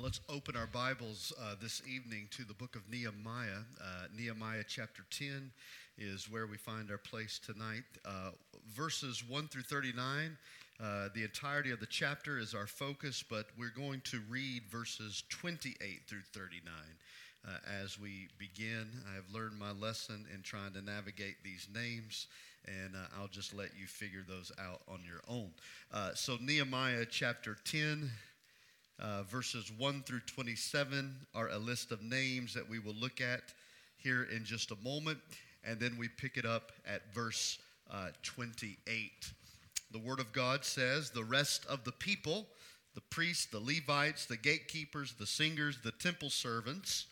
Let's open our Bibles uh, this evening to the book of Nehemiah. Uh, Nehemiah chapter 10 is where we find our place tonight. Uh, verses 1 through 39, uh, the entirety of the chapter is our focus, but we're going to read verses 28 through 39 uh, as we begin. I have learned my lesson in trying to navigate these names, and uh, I'll just let you figure those out on your own. so, Nehemiah chapter 10 uh, verses 1 through 27 are a list of names that we will look at here in just a moment. And then we pick it up at verse uh, 28. The Word of God says, The rest of the people, the priests, the Levites, the gatekeepers, the singers, the temple servants,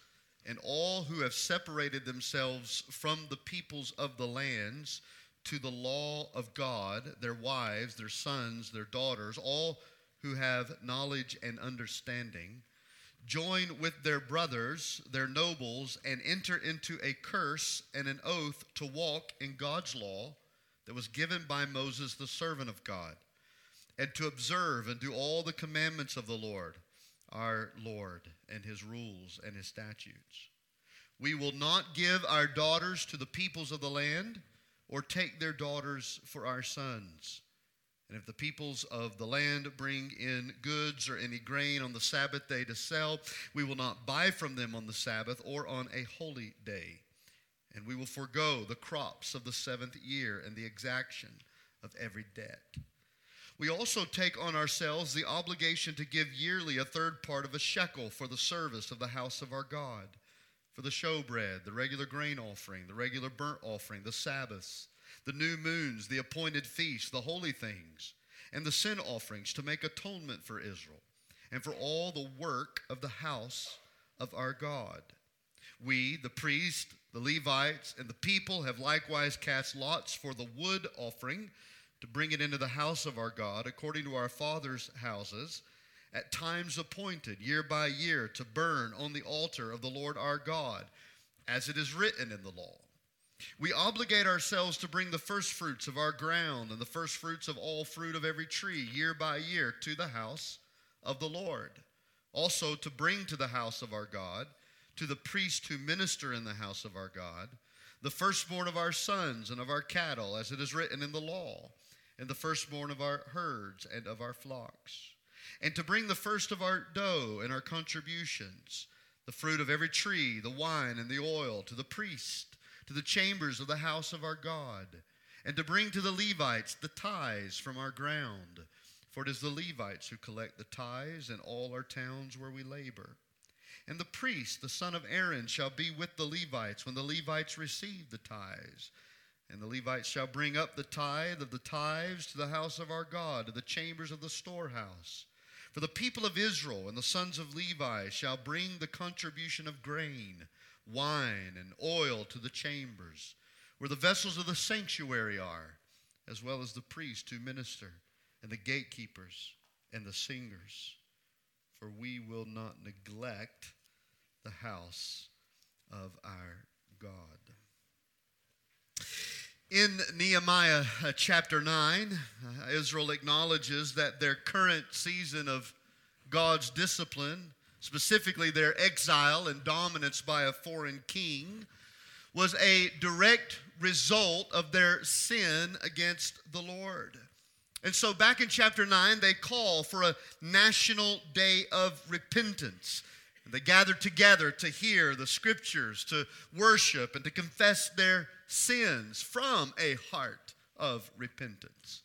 and all who have separated themselves from the peoples of the lands to the law of God, their wives, their sons, their daughters, all who have knowledge and understanding, join with their brothers, their nobles, and enter into a curse and an oath to walk in God's law that was given by Moses, the servant of God, and to observe and do all the commandments of the Lord, our Lord, and his rules and his statutes. We will not give our daughters to the peoples of the land or take their daughters for our sons and if the peoples of the land bring in goods or any grain on the Sabbath day to sell, we will not buy from them on the Sabbath or on a holy day. And we will forego the crops of the seventh year and the exaction of every debt. We also take on ourselves the obligation to give yearly a third part of a shekel for the service of the house of our God, for the showbread, the regular grain offering, the regular burnt offering, the Sabbaths the new moons, the appointed feasts, the holy things, and the sin offerings to make atonement for Israel, and for all the work of the house of our God. We, the priest, the Levites, and the people have likewise cast lots for the wood offering to bring it into the house of our God, according to our fathers' houses, at times appointed, year by year, to burn on the altar of the Lord our God, as it is written in the law. We obligate ourselves to bring the first fruits of our ground and the first fruits of all fruit of every tree year by year to the house of the Lord. Also, to bring to the house of our God, to the priests who minister in the house of our God, the firstborn of our sons and of our cattle, as it is written in the law, and the firstborn of our herds and of our flocks. And to bring the first of our dough and our contributions, the fruit of every tree, the wine and the oil, to the priest to the chambers of the house of our God, and to bring to the Levites the tithes from our ground. For it is the Levites who collect the tithes in all our towns where we labor. And the priest, the son of Aaron, shall be with the Levites when the Levites receive the tithes. And the Levites shall bring up the tithe of the tithes to the house of our God, to the chambers of the storehouse. For the people of Israel and the sons of Levi shall bring the contribution of grain wine and oil to the chambers, where the vessels of the sanctuary are, as well as the priests who minister, and the gatekeepers and the singers. For we will not neglect the house of our God. In Nehemiah uh, chapter 9, uh, Israel acknowledges that their current season of God's discipline specifically their exile and dominance by a foreign king, was a direct result of their sin against the Lord. And so, back in chapter 9, they call for a national day of repentance. And they gather together to hear the scriptures, to worship, and to confess their sins from a heart of repentance.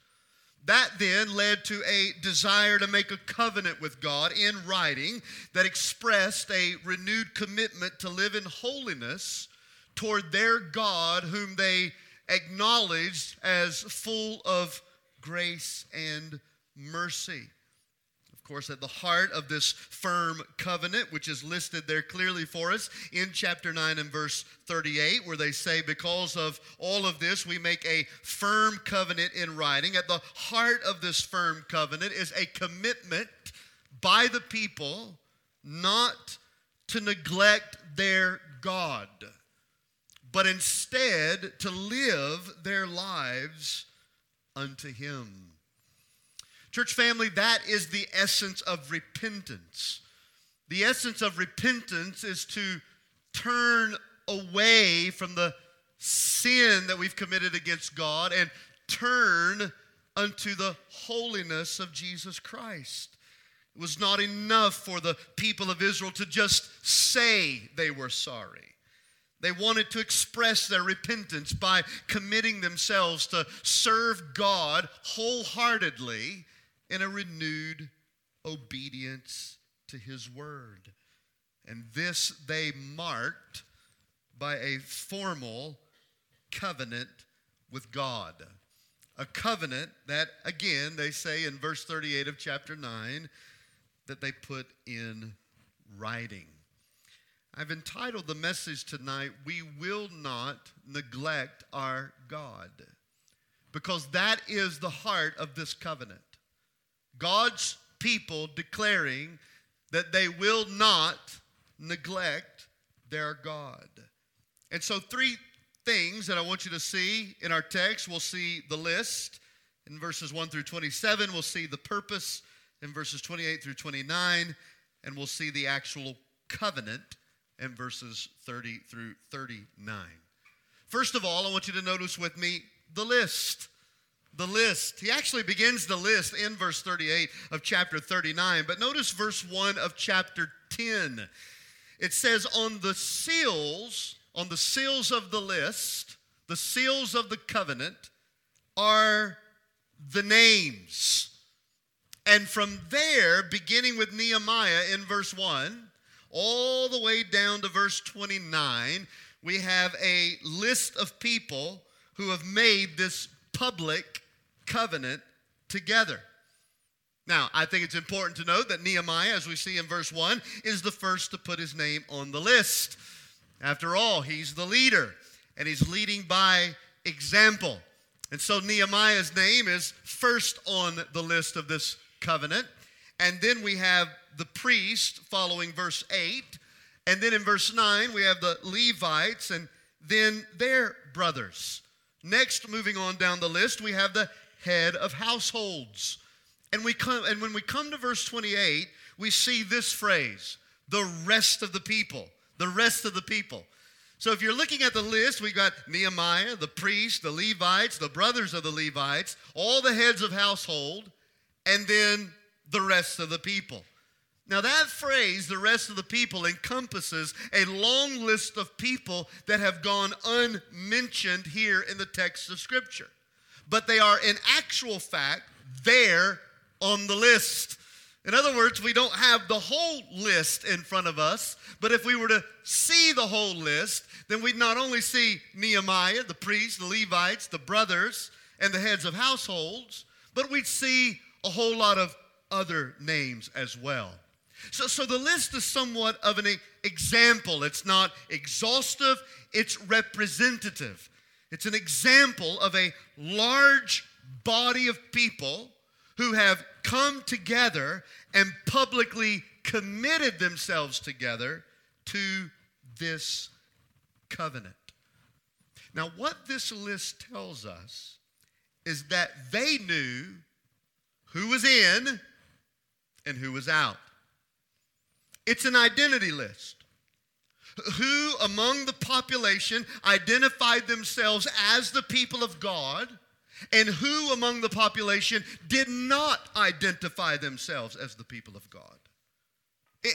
That then led to a desire to make a covenant with God in writing that expressed a renewed commitment to live in holiness toward their God, whom they acknowledged as full of grace and mercy course, at the heart of this firm covenant, which is listed there clearly for us in chapter 9 and verse 38, where they say, Because of all of this, we make a firm covenant in writing. At the heart of this firm covenant is a commitment by the people not to neglect their God, but instead to live their lives unto Him. Church family, that is the essence of repentance. The essence of repentance is to turn away from the sin that we've committed against God and turn unto the holiness of Jesus Christ. It was not enough for the people of Israel to just say they were sorry. They wanted to express their repentance by committing themselves to serve God wholeheartedly in a renewed obedience to His Word. And this they marked by a formal covenant with God. A covenant that, again, they say in verse 38 of chapter 9, that they put in writing. I've entitled the message tonight, We Will Not Neglect Our God, because that is the heart of this covenant. God's people declaring that they will not neglect their God. And so, three things that I want you to see in our text we'll see the list in verses 1 through 27, we'll see the purpose in verses 28 through 29, and we'll see the actual covenant in verses 30 through 39. First of all, I want you to notice with me the list. The list. He actually begins the list in verse 38 of chapter 39, but notice verse 1 of chapter 10. It says, On the seals, on the seals of the list, the seals of the covenant, are the names. And from there, beginning with Nehemiah in verse 1, all the way down to verse 29, we have a list of people who have made this public covenant together. Now, I think it's important to note that Nehemiah, as we see in verse 1, is the first to put his name on the list. After all, he's the leader, and he's leading by example. And so Nehemiah's name is first on the list of this covenant. And then we have the priest following verse 8. And then in verse 9, we have the Levites and then their brothers. Next, moving on down the list, we have the head of households. And, we come, and when we come to verse 28, we see this phrase the rest of the people. The rest of the people. So if you're looking at the list, we've got Nehemiah, the priest, the Levites, the brothers of the Levites, all the heads of household, and then the rest of the people. Now, that phrase, the rest of the people, encompasses a long list of people that have gone unmentioned here in the text of Scripture. But they are, in actual fact, there on the list. In other words, we don't have the whole list in front of us, but if we were to see the whole list, then we'd not only see Nehemiah, the priests, the Levites, the brothers, and the heads of households, but we'd see a whole lot of other names as well. So, so the list is somewhat of an example. It's not exhaustive, it's representative. It's an example of a large body of people who have come together and publicly committed themselves together to this covenant. Now, what this list tells us is that they knew who was in and who was out. It's an identity list. Who among the population identified themselves as the people of God, and who among the population did not identify themselves as the people of God.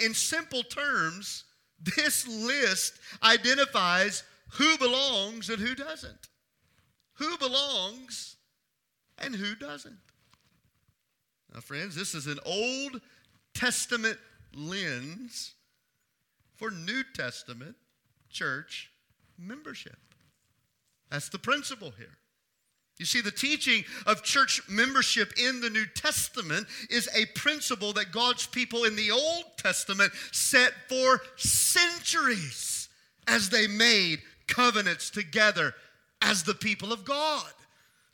In simple terms, this list identifies who belongs and who doesn't. Who belongs and who doesn't. Now, friends, this is an Old Testament lens for New Testament church membership. That's the principle here. You see, the teaching of church membership in the New Testament is a principle that God's people in the Old Testament set for centuries as they made covenants together as the people of God.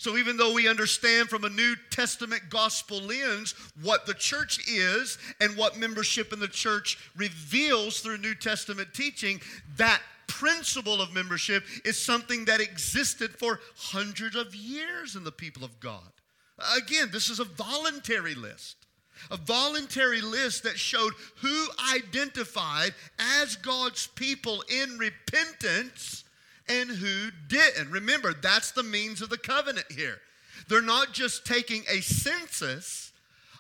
So, even though we understand from a New Testament gospel lens what the church is and what membership in the church reveals through New Testament teaching, that principle of membership is something that existed for hundreds of years in the people of God. Again, this is a voluntary list. A voluntary list that showed who identified as God's people in repentance and who didn't. Remember, that's the means of the covenant here. They're not just taking a census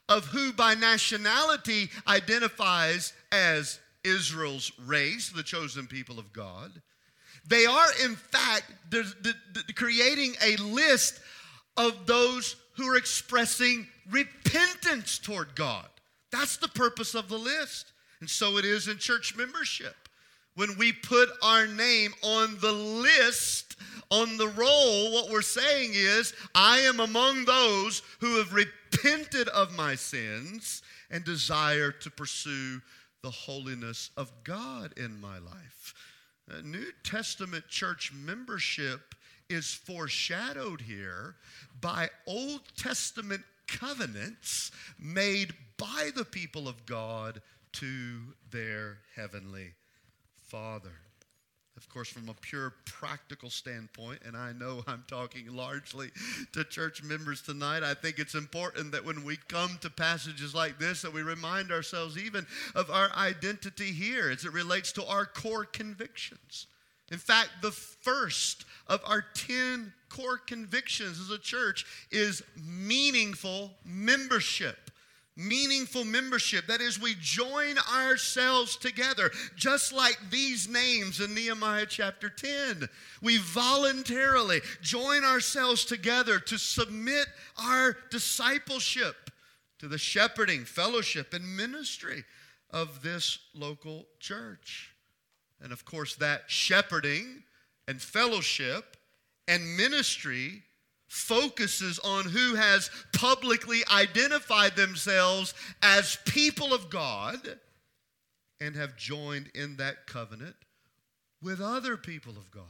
of who by nationality identifies as Israel's race, the chosen people of God. They are, in fact, creating a list of those who are expressing repentance toward God. That's the purpose of the list. And so it is in church membership. When we put our name on the list, on the roll, what we're saying is, I am among those who have repented of my sins and desire to pursue the holiness of God in my life. Uh, New Testament church membership is foreshadowed here by Old Testament covenants made by the people of God to their heavenly Father. Of course, from a pure practical standpoint, and I know I'm talking largely to church members tonight, I think it's important that when we come to passages like this, that we remind ourselves even of our identity here as it relates to our core convictions. In fact, the first of our 10 core convictions as a church is meaningful membership meaningful membership. That is, we join ourselves together, just like these names in Nehemiah chapter 10. We voluntarily join ourselves together to submit our discipleship to the shepherding, fellowship, and ministry of this local church. And of course, that shepherding and fellowship and ministry focuses on who has publicly identified themselves as people of God and have joined in that covenant with other people of God.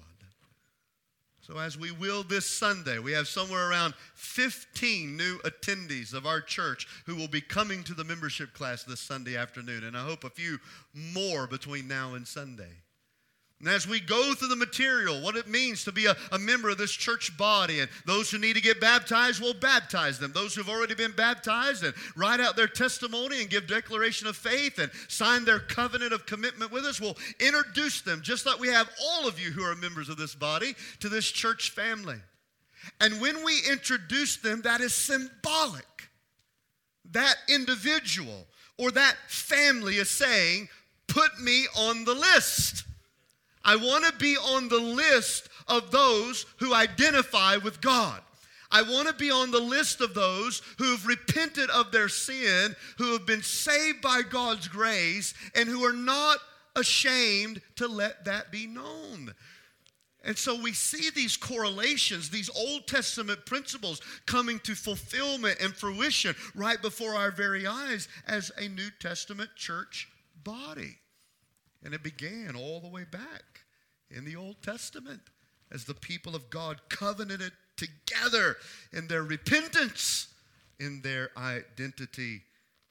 So, as we will this Sunday, we have somewhere around 15 new attendees of our church who will be coming to the membership class this Sunday afternoon, and I hope a few more between now and Sunday. And as we go through the material, what it means to be a, a, member of this church body, and those who need to get baptized, we'll baptize them. Those who've already been baptized and write out their testimony and give declaration of faith and sign their covenant of commitment with us, we'll introduce them, just like we have all of you who are members of this body, to this church family. And when we introduce them, that is symbolic. That individual or that family is saying, Put me on the list. I want to be on the list of those who identify with God. I want to be on the list of those who have repented of their sin, who have been saved by God's grace, and who are not ashamed to let that be known. And so we see these correlations, these Old Testament principles coming to fulfillment and fruition right before our very eyes as a New Testament church body. And it began all the way back in the Old Testament as the people of God covenanted together in their repentance, in their identity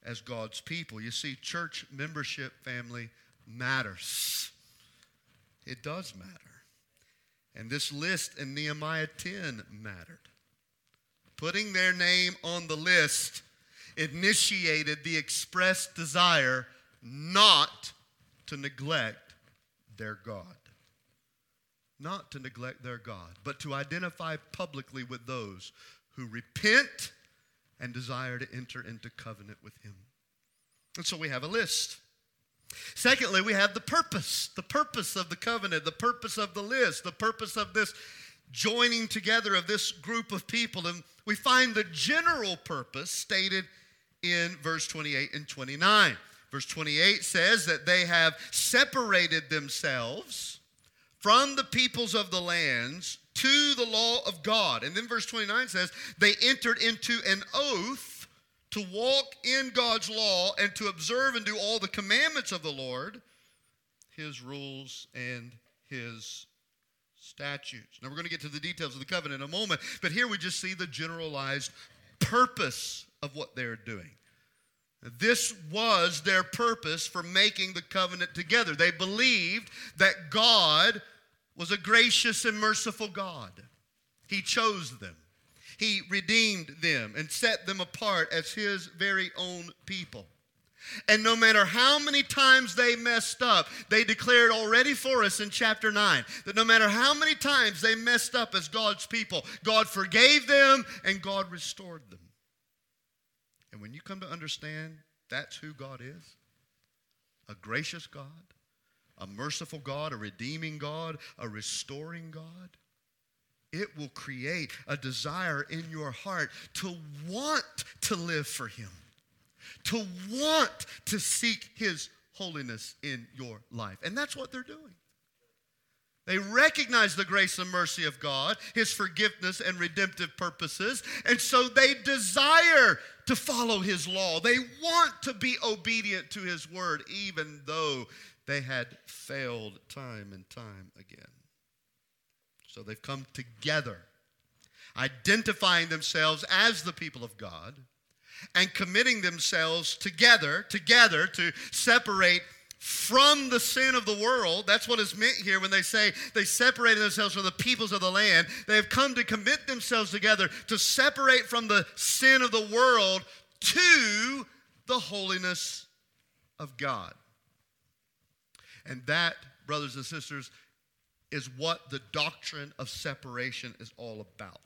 as God's people. You see, church membership, family, matters. It does matter. And this list in Nehemiah 10 mattered. Putting their name on the list initiated the expressed desire not to neglect their God not to neglect their God, but to identify publicly with those who repent and desire to enter into covenant with Him. And so we have a list. Secondly, we have the purpose the purpose of the covenant, the purpose of the list, the purpose of this joining together of this group of people. And we find the general purpose stated in verse 28 and 29. Verse 28 says that they have separated themselves from the peoples of the lands to the law of God. And then verse 29 says, they entered into an oath to walk in God's law and to observe and do all the commandments of the Lord, his rules and his statutes. Now we're going to get to the details of the covenant in a moment, but here we just see the generalized purpose of what they're doing. This was their purpose for making the covenant together. They believed that God was a gracious and merciful God. He chose them. He redeemed them and set them apart as His very own people. And no matter how many times they messed up, they declared already for us in chapter 9 that no matter how many times they messed up as God's people, God forgave them and God restored them. And when you come to understand that's who God is a gracious God, a merciful God, a redeeming God, a restoring God it will create a desire in your heart to want to live for Him to want to seek His holiness in your life. And that's what they're doing. They recognize the grace and mercy of God, His forgiveness and redemptive purposes, and so they desire to follow His law. They want to be obedient to His word, even though they had failed time and time again. So they've come together, identifying themselves as the people of God and committing themselves together, together to separate from the sin of the world. That's what is meant here when they say they separated themselves from the peoples of the land. They have come to commit themselves together to separate from the sin of the world to the holiness of God. And that, brothers and sisters, is what the doctrine of separation is all about.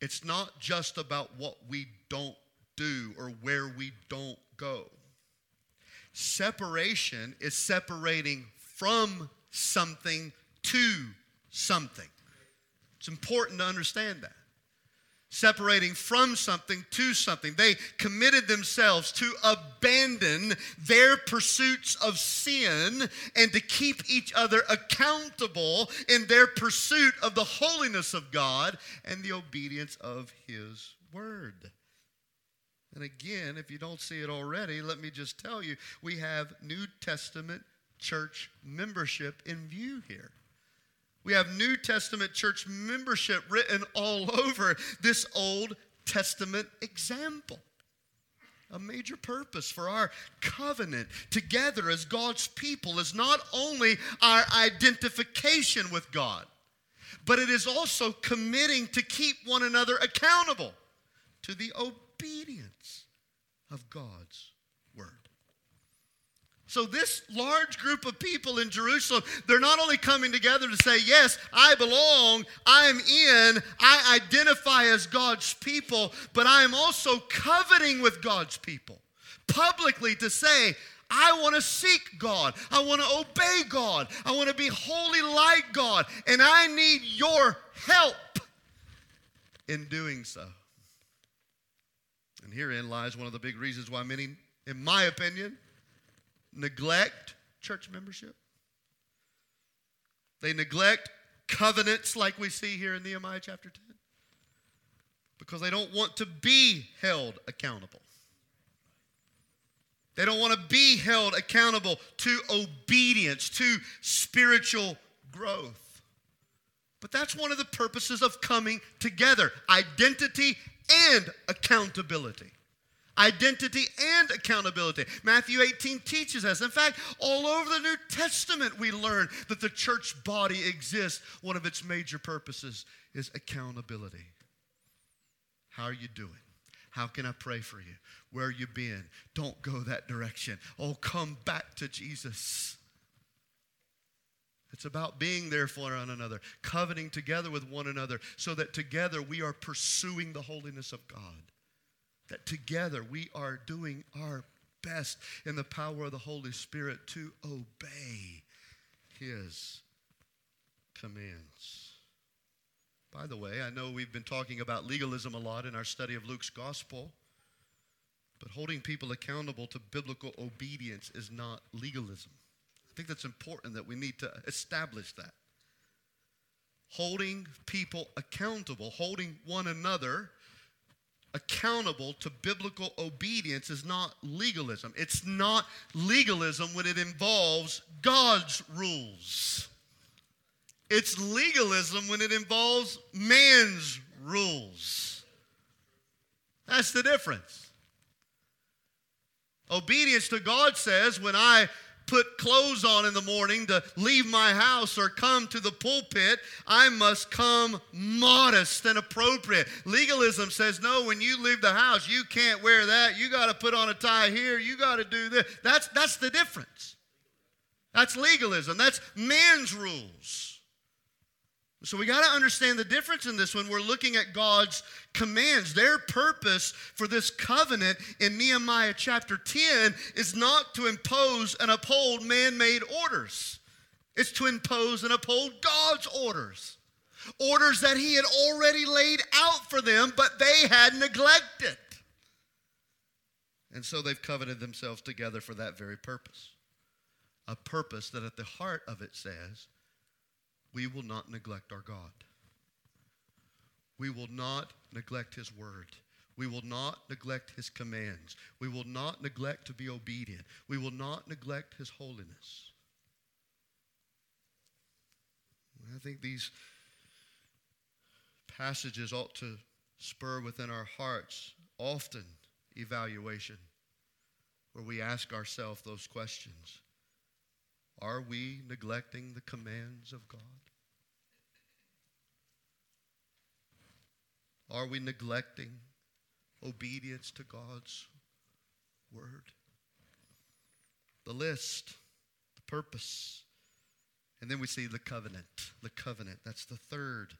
It's not just about what we don't do or where we don't go. Separation is separating from something to something. It's important to understand that separating from something to something. They committed themselves to abandon their pursuits of sin and to keep each other accountable in their pursuit of the holiness of God and the obedience of His Word. And again, if you don't see it already, let me just tell you we have New Testament church membership in view here. We have New Testament church membership written all over this Old Testament example. A major purpose for our covenant together as God's people is not only our identification with God, but it is also committing to keep one another accountable to the obedience of God's so, this large group of people in Jerusalem, they're not only coming together to say, Yes, I belong, I'm in, I identify as God's people, but I am also coveting with God's people publicly to say, I want to seek God. I want to obey God. I want to be holy like God. And I need your help in doing so. And herein lies one of the big reasons why many, in my opinion, neglect church membership. They neglect covenants like we see here in Nehemiah chapter 10 because they don't want to be held accountable. They don't want to be held accountable to obedience, to spiritual growth. But that's one of the purposes of coming together identity and accountability identity and accountability. Matthew 18 teaches us. In fact, all over the New Testament, we learn that the church body exists. One of its major purposes is accountability. How are you doing? How can I pray for you? Where have you been? Don't go that direction. Oh, come back to Jesus. It's about being there for one another, coveting together with one another, so that together we are pursuing the holiness of God that together we are doing our best in the power of the Holy Spirit to obey His commands. By the way, I know we've been talking about legalism a lot in our study of Luke's gospel, but holding people accountable to biblical obedience is not legalism. I think that's important that we need to establish that. Holding people accountable, holding one another accountable to biblical obedience is not legalism. It's not legalism when it involves God's rules. It's legalism when it involves man's rules. That's the difference. Obedience to God says when I put clothes on in the morning to leave my house or come to the pulpit. I must come modest and appropriate. Legalism says, no, when you leave the house, you can't wear that. You got to put on a tie here. You got to do this. That's, that's the difference. That's legalism. That's man's rules. So we got to understand the difference in this when we're looking at God's commands. Their purpose for this covenant in Nehemiah chapter 10 is not to impose and uphold man made orders, it's to impose and uphold God's orders. Orders that He had already laid out for them, but they had neglected. And so they've covenanted themselves together for that very purpose. A purpose that at the heart of it says, we will not neglect our God. We will not neglect His word. We will not neglect His commands. We will not neglect to be obedient. We will not neglect His holiness. I think these passages ought to spur within our hearts often evaluation, where we ask ourselves those questions. Are we neglecting the commands of God? Are we neglecting obedience to God's word? The list, the purpose, and then we see the covenant. The covenant. That's the third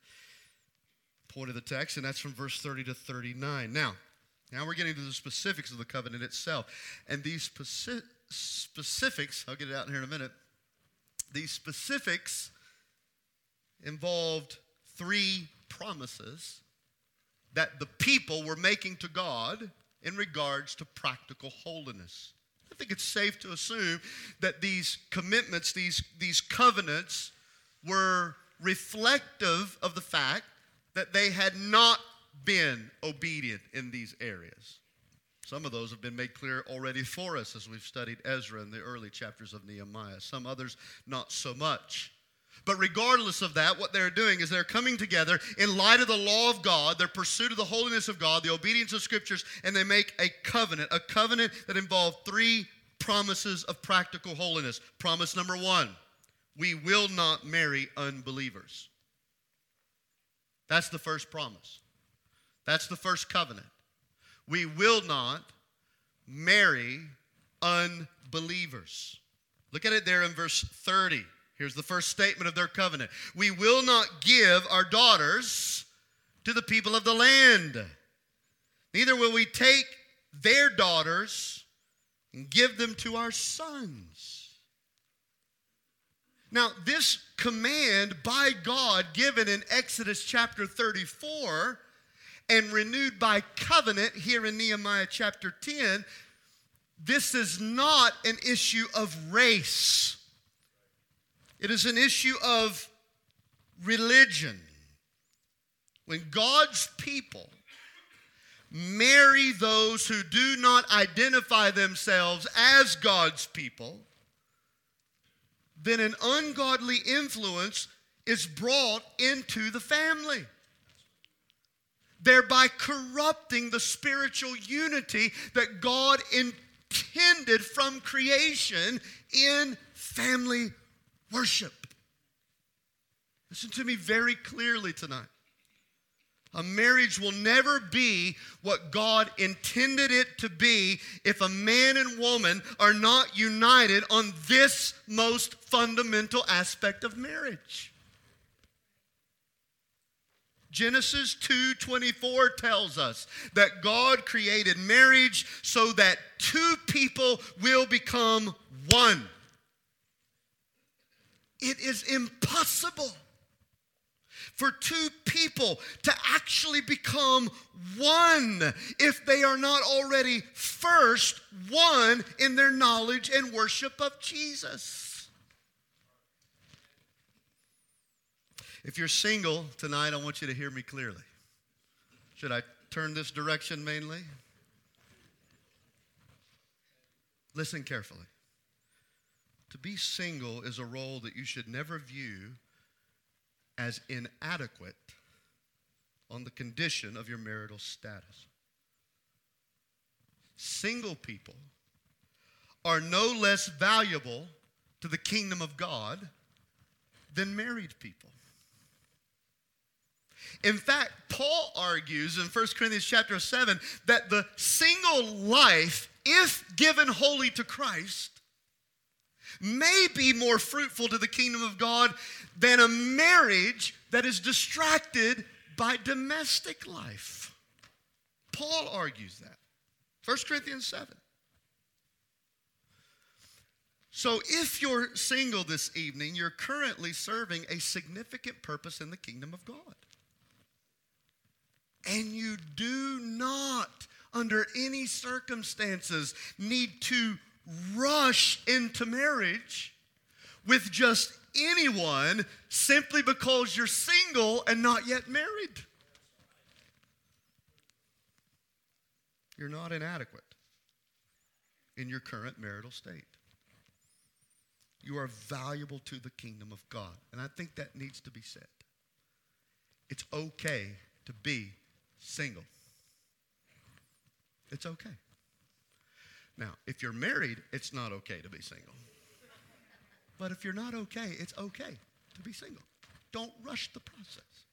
point of the text, and that's from verse 30 to 39. Now, now we're getting to the specifics of the covenant itself. And these speci- specifics, I'll get it out in here in a minute, these specifics involved three promises that the people were making to God in regards to practical holiness. I think it's safe to assume that these commitments, these, these covenants, were reflective of the fact that they had not been obedient in these areas. Some of those have been made clear already for us as we've studied Ezra in the early chapters of Nehemiah. Some others, not so much. But regardless of that, what they're doing is they're coming together in light of the law of God, their pursuit of the holiness of God, the obedience of scriptures, and they make a covenant, a covenant that involved three promises of practical holiness. Promise number one we will not marry unbelievers. That's the first promise. That's the first covenant. We will not marry unbelievers. Look at it there in verse 30. Here's the first statement of their covenant We will not give our daughters to the people of the land, neither will we take their daughters and give them to our sons. Now, this command by God given in Exodus chapter 34 and renewed by covenant here in Nehemiah chapter 10, this is not an issue of race. It is an issue of religion. When God's people marry those who do not identify themselves as God's people, then an ungodly influence is brought into the family, thereby corrupting the spiritual unity that God intended from creation in family worship. Listen to me very clearly tonight. A marriage will never be what God intended it to be if a man and woman are not united on this most fundamental aspect of marriage. Genesis 2:24 tells us that God created marriage so that two people will become one. It is impossible for two people to actually become one if they are not already first one in their knowledge and worship of Jesus. If you're single tonight, I want you to hear me clearly. Should I turn this direction mainly? Listen carefully. To be single is a role that you should never view as inadequate on the condition of your marital status. Single people are no less valuable to the kingdom of God than married people. In fact, Paul argues in 1 Corinthians chapter 7 that the single life, if given wholly to Christ, may be more fruitful to the kingdom of God than a marriage that is distracted by domestic life. Paul argues that. 1 Corinthians 7. So, if you're single this evening, you're currently serving a significant purpose in the kingdom of God. And you do not, under any circumstances, need to rush into marriage with just anyone simply because you're single and not yet married. You're not inadequate in your current marital state. You are valuable to the kingdom of God. And I think that needs to be said. It's okay to be single. It's okay. Now, if you're married, it's not okay to be single. But if you're not okay, it's okay to be single. Don't rush the process.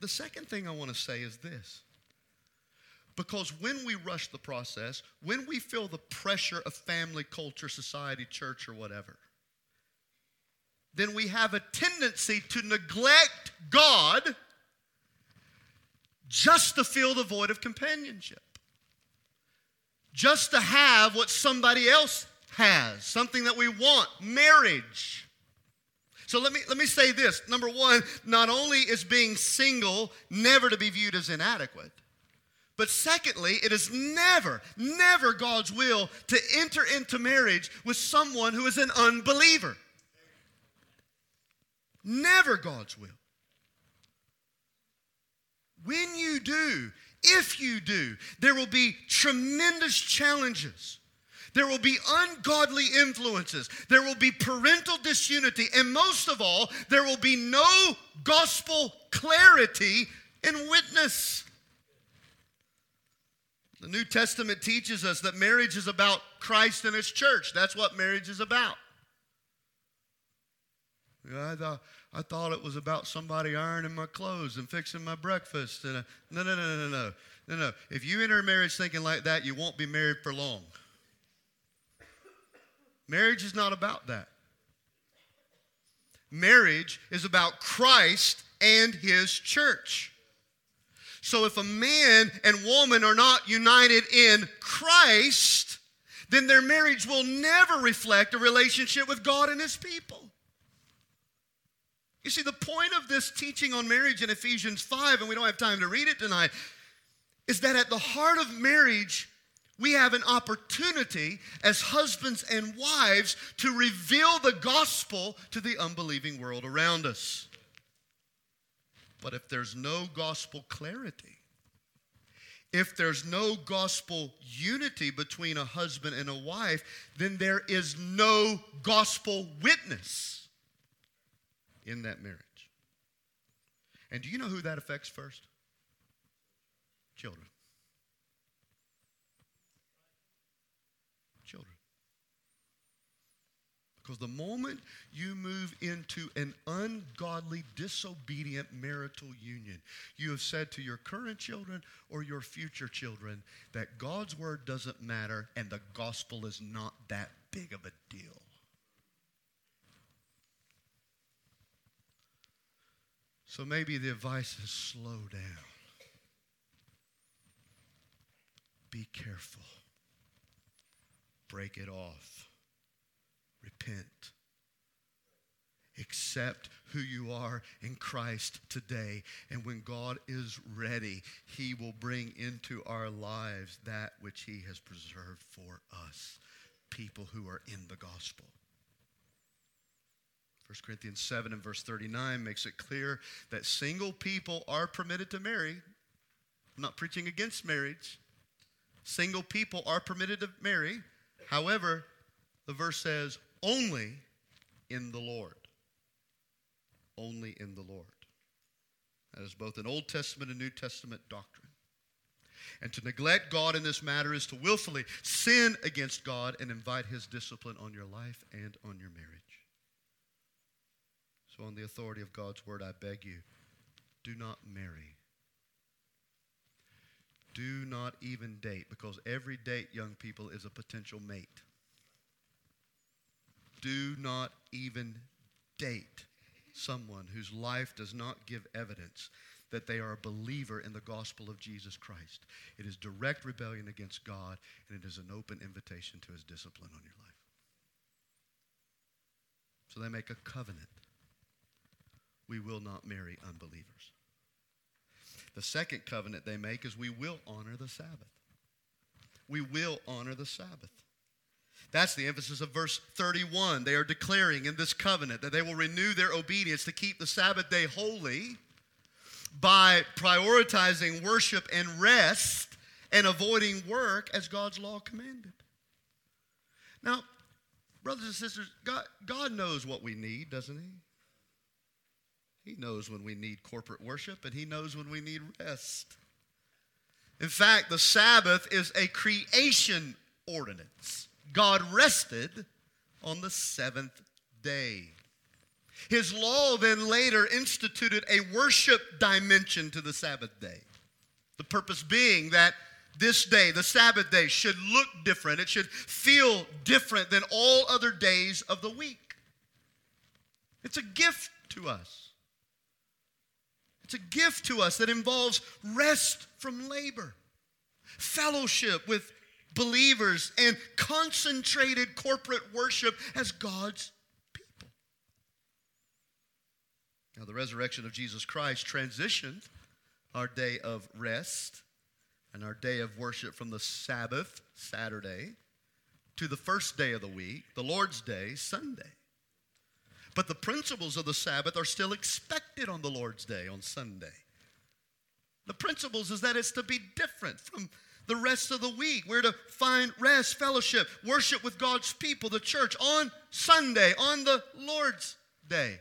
The second thing I want to say is this. Because when we rush the process, when we feel the pressure of family, culture, society, church, or whatever, then we have a tendency to neglect God just to fill the void of companionship just to have what somebody else has, something that we want, marriage. So let me let me say this. Number 1, not only is being single never to be viewed as inadequate, but secondly, it is never, never God's will to enter into marriage with someone who is an unbeliever. Never God's will. When you do, if you do, there will be tremendous challenges. There will be ungodly influences. There will be parental disunity. And most of all, there will be no gospel clarity in witness. The New Testament teaches us that marriage is about Christ and His church. That's what marriage is about. I thought, it was about somebody ironing my clothes and fixing my breakfast. And uh, no, no, no, no, no, no, no. If you enter marriage thinking like that, you won't be married for long. Marriage is not about that. Marriage is about Christ and His church. So if a man and woman are not united in Christ, then their marriage will never reflect a relationship with God and His people. You see, the point of this teaching on marriage in Ephesians 5, and we don't have time to read it tonight, is that at the heart of marriage, we have an opportunity as husbands and wives to reveal the gospel to the unbelieving world around us. But if there's no gospel clarity, if there's no gospel unity between a husband and a wife, then there is no gospel witness in that marriage. And do you know who that affects first? Children. Children. Because the moment you move into an ungodly, disobedient marital union, you have said to your current children or your future children that God's word doesn't matter and the gospel is not that big of a deal. So maybe the advice is slow down. Be careful. Break it off. Repent. Accept who you are in Christ today. And when God is ready, He will bring into our lives that which He has preserved for us people who are in the gospel. 1 Corinthians 7 and verse 39 makes it clear that single people are permitted to marry. I'm not preaching against marriage. Single people are permitted to marry. However, the verse says, only in the Lord. Only in the Lord. That is both an Old Testament and New Testament doctrine. And to neglect God in this matter is to willfully sin against God and invite His discipline on your life and on your marriage. So, on the authority of God's word, I beg you do not marry. Do not even date, because every date, young people, is a potential mate. Do not even date someone whose life does not give evidence that they are a believer in the gospel of Jesus Christ. It is direct rebellion against God, and it is an open invitation to his discipline on your life. So they make a covenant. We will not marry unbelievers. The second covenant they make is we will honor the Sabbath. We will honor the Sabbath. That's the emphasis of verse 31. They are declaring in this covenant that they will renew their obedience to keep the Sabbath day holy by prioritizing worship and rest and avoiding work as God's law commanded. Now, brothers and sisters, God, God knows what we need, doesn't He? He knows when we need corporate worship and He knows when we need rest. In fact, the Sabbath is a creation ordinance. God rested on the seventh day. His law then later instituted a worship dimension to the Sabbath day. The purpose being that this day, the Sabbath day, should look different. It should feel different than all other days of the week. It's a gift to us. It's a gift to us that involves rest from labor, fellowship with believers, and concentrated corporate worship as God's people. Now, the resurrection of Jesus Christ transitioned our day of rest and our day of worship from the Sabbath, Saturday, to the first day of the week, the Lord's Day, Sunday. But the principles of the Sabbath are still expected on the Lord's Day, on Sunday. The principles is that it's to be different from the rest of the week. We're to find rest, fellowship, worship with God's people, the church, on Sunday, on the Lord's Day.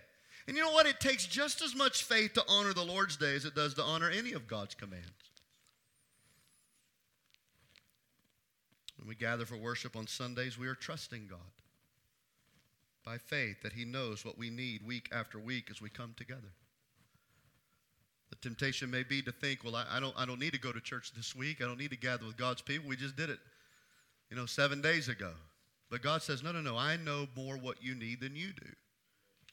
And you know what? It takes just as much faith to honor the Lord's Day as it does to honor any of God's commands. When we gather for worship on Sundays, we are trusting God by faith that He knows what we need week after week as we come together. The temptation may be to think, well, I, I, don't, I don't need to go to church this week. I don't need to gather with God's people. We just did it, you know, seven days ago. But God says, no, no, no. I know more what you need than you do.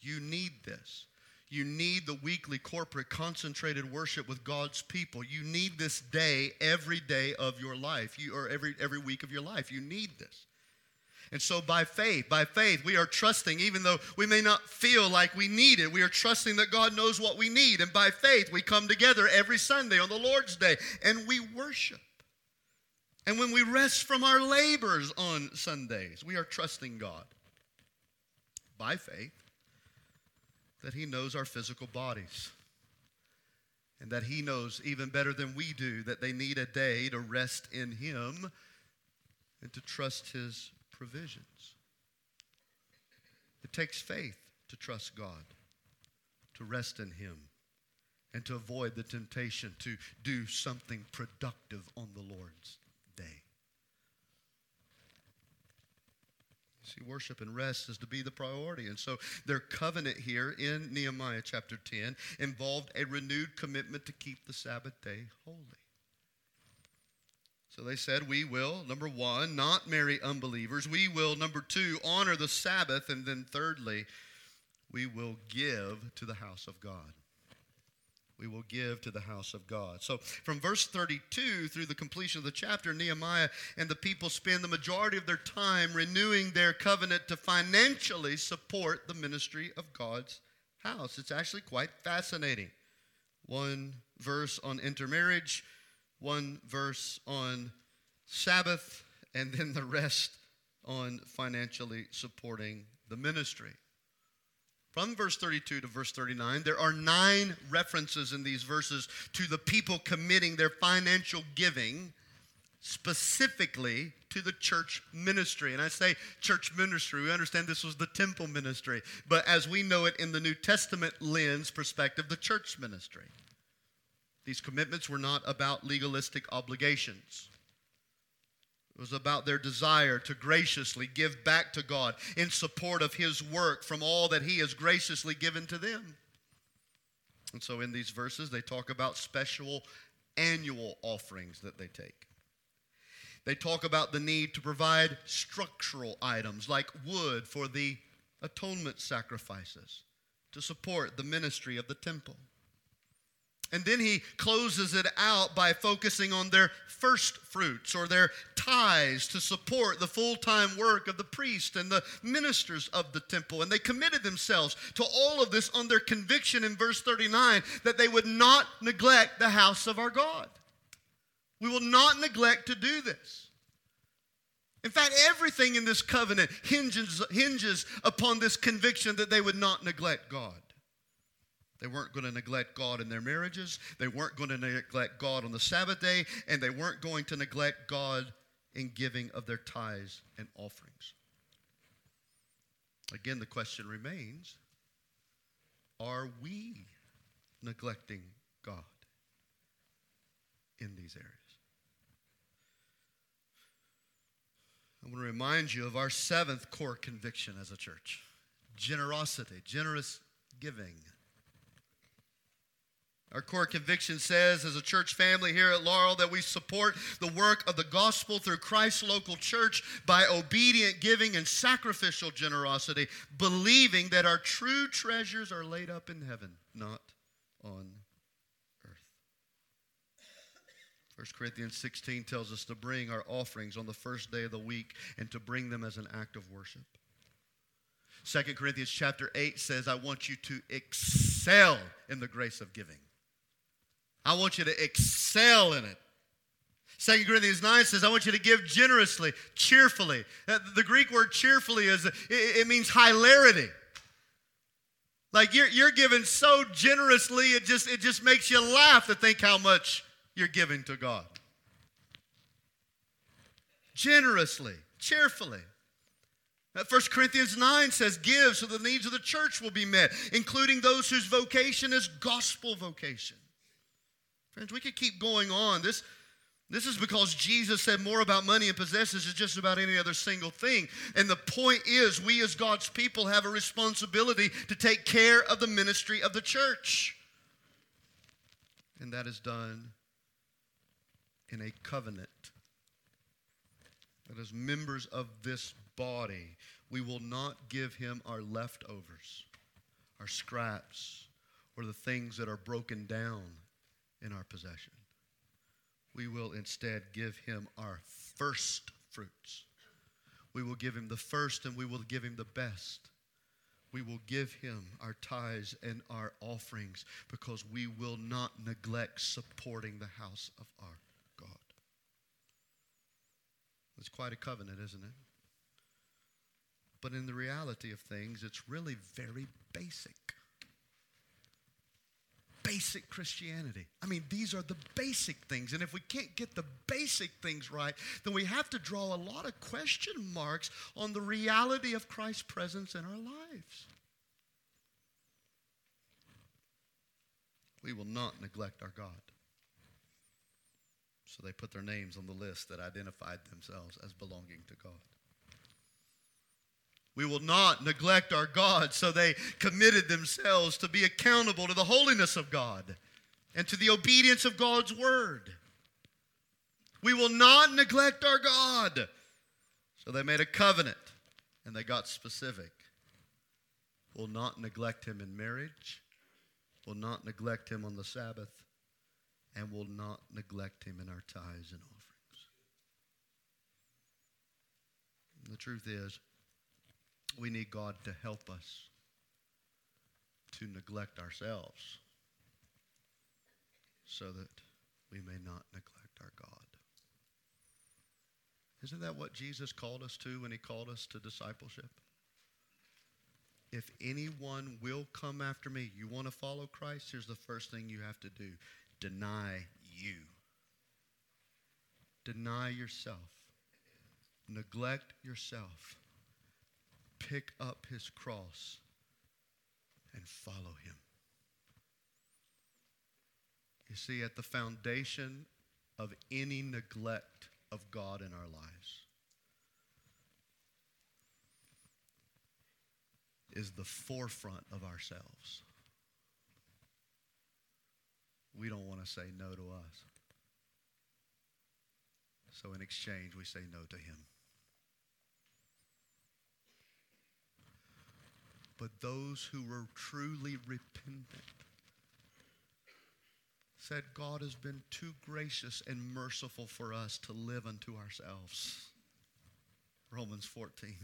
You need this. You need the weekly corporate concentrated worship with God's people. You need this day every day of your life, you, or every, every week of your life. You need this. And so, by faith, by faith, we are trusting, even though we may not feel like we need it, we are trusting that God knows what we need. And by faith, we come together every Sunday on the Lord's Day and we worship. And when we rest from our labors on Sundays, we are trusting God by faith that He knows our physical bodies and that He knows even better than we do that they need a day to rest in Him and to trust His provisions. It takes faith to trust God, to rest in Him, and to avoid the temptation to do something productive on the Lord's day. See, worship and rest is to be the priority. And so their covenant here in Nehemiah chapter 10 involved a renewed commitment to keep the Sabbath day holy. So they said, We will, number one, not marry unbelievers. We will, number two, honor the Sabbath. And then thirdly, we will give to the house of God. We will give to the house of God. So, from verse 32 through the completion of the chapter, Nehemiah and the people spend the majority of their time renewing their covenant to financially support the ministry of God's house. It's actually quite fascinating. One verse on intermarriage, one verse on Sabbath, and then the rest on financially supporting the ministry. From verse 32 to verse 39, there are nine references in these verses to the people committing their financial giving specifically to the church ministry. And I say church ministry, we understand this was the temple ministry, but as we know it in the New Testament lens perspective, the church ministry. These commitments were not about legalistic obligations. It was about their desire to graciously give back to God in support of His work from all that He has graciously given to them. And so in these verses, they talk about special annual offerings that they take. They talk about the need to provide structural items like wood for the atonement sacrifices to support the ministry of the temple. And then he closes it out by focusing on their first fruits or their tithes to support the full time work of the priest and the ministers of the temple. And they committed themselves to all of this on their conviction in verse 39 that they would not neglect the house of our God. We will not neglect to do this. In fact, everything in this covenant hinges, hinges upon this conviction that they would not neglect God. They weren't going to neglect God in their marriages. They weren't going to neglect God on the Sabbath day. And they weren't going to neglect God in giving of their tithes and offerings. Again, the question remains are we neglecting God in these areas? I want to remind you of our seventh core conviction as a church generosity, generous giving. Our core conviction says, as a church family here at Laurel, that we support the work of the gospel through Christ's local church by obedient giving and sacrificial generosity, believing that our true treasures are laid up in heaven, not on earth. 1 Corinthians 16 tells us to bring our offerings on the first day of the week and to bring them as an act of worship. 2 Corinthians chapter 8 says, I want you to excel in the grace of giving. I want you to excel in it. 2 Corinthians 9 says, I want you to give generously, cheerfully. Uh, the Greek word cheerfully is, it means hilarity. Like you're, you're giving so generously, it just, it just makes you laugh to think how much you're giving to God. Generously, cheerfully. 1 Corinthians 9 says, Give so the needs of the church will be met, including those whose vocation is gospel vocation. Friends, we could keep going on. This, this is because Jesus said more about money and possessions is just about any other single thing. And the point is, we as God's people have a responsibility to take care of the ministry of the church. And that is done in a covenant. That as members of this body, we will not give him our leftovers, our scraps, or the things that are broken down in our possession. We will instead give him our first fruits. We will give him the first and we will give him the best. We will give him our tithes and our offerings because we will not neglect supporting the house of our God. it's quite a covenant, isn't it? But in the reality of things, it's really very basic. Basic Christianity. I mean, these are the basic things. And if we can't get the basic things right, then we have to draw a lot of question marks on the reality of Christ's presence in our lives. We will not neglect our God. So they put their names on the list that identified themselves as belonging to God. We will not neglect our God, so they committed themselves to be accountable to the holiness of God and to the obedience of God's word. We will not neglect our God. So they made a covenant and they got specific. Will not neglect him in marriage, will not neglect him on the Sabbath, and will not neglect him in our tithes and offerings. And the truth is, we need God to help us to neglect ourselves so that we may not neglect our God. Isn't that what Jesus called us to when he called us to discipleship? If anyone will come after me, you want to follow Christ, here's the first thing you have to do deny you. Deny yourself. Neglect yourself. Pick up his cross and follow him. You see, at the foundation of any neglect of God in our lives is the forefront of ourselves. We don't want to say no to us. So in exchange, we say no to him. But those who were truly repentant said, God has been too gracious and merciful for us to live unto ourselves. Romans 14.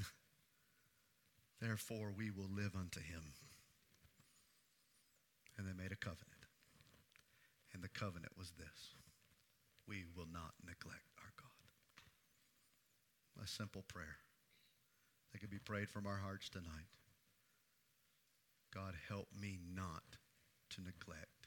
Therefore, we will live unto him. And they made a covenant. And the covenant was this we will not neglect our God. A simple prayer that could be prayed from our hearts tonight. God, help me not to neglect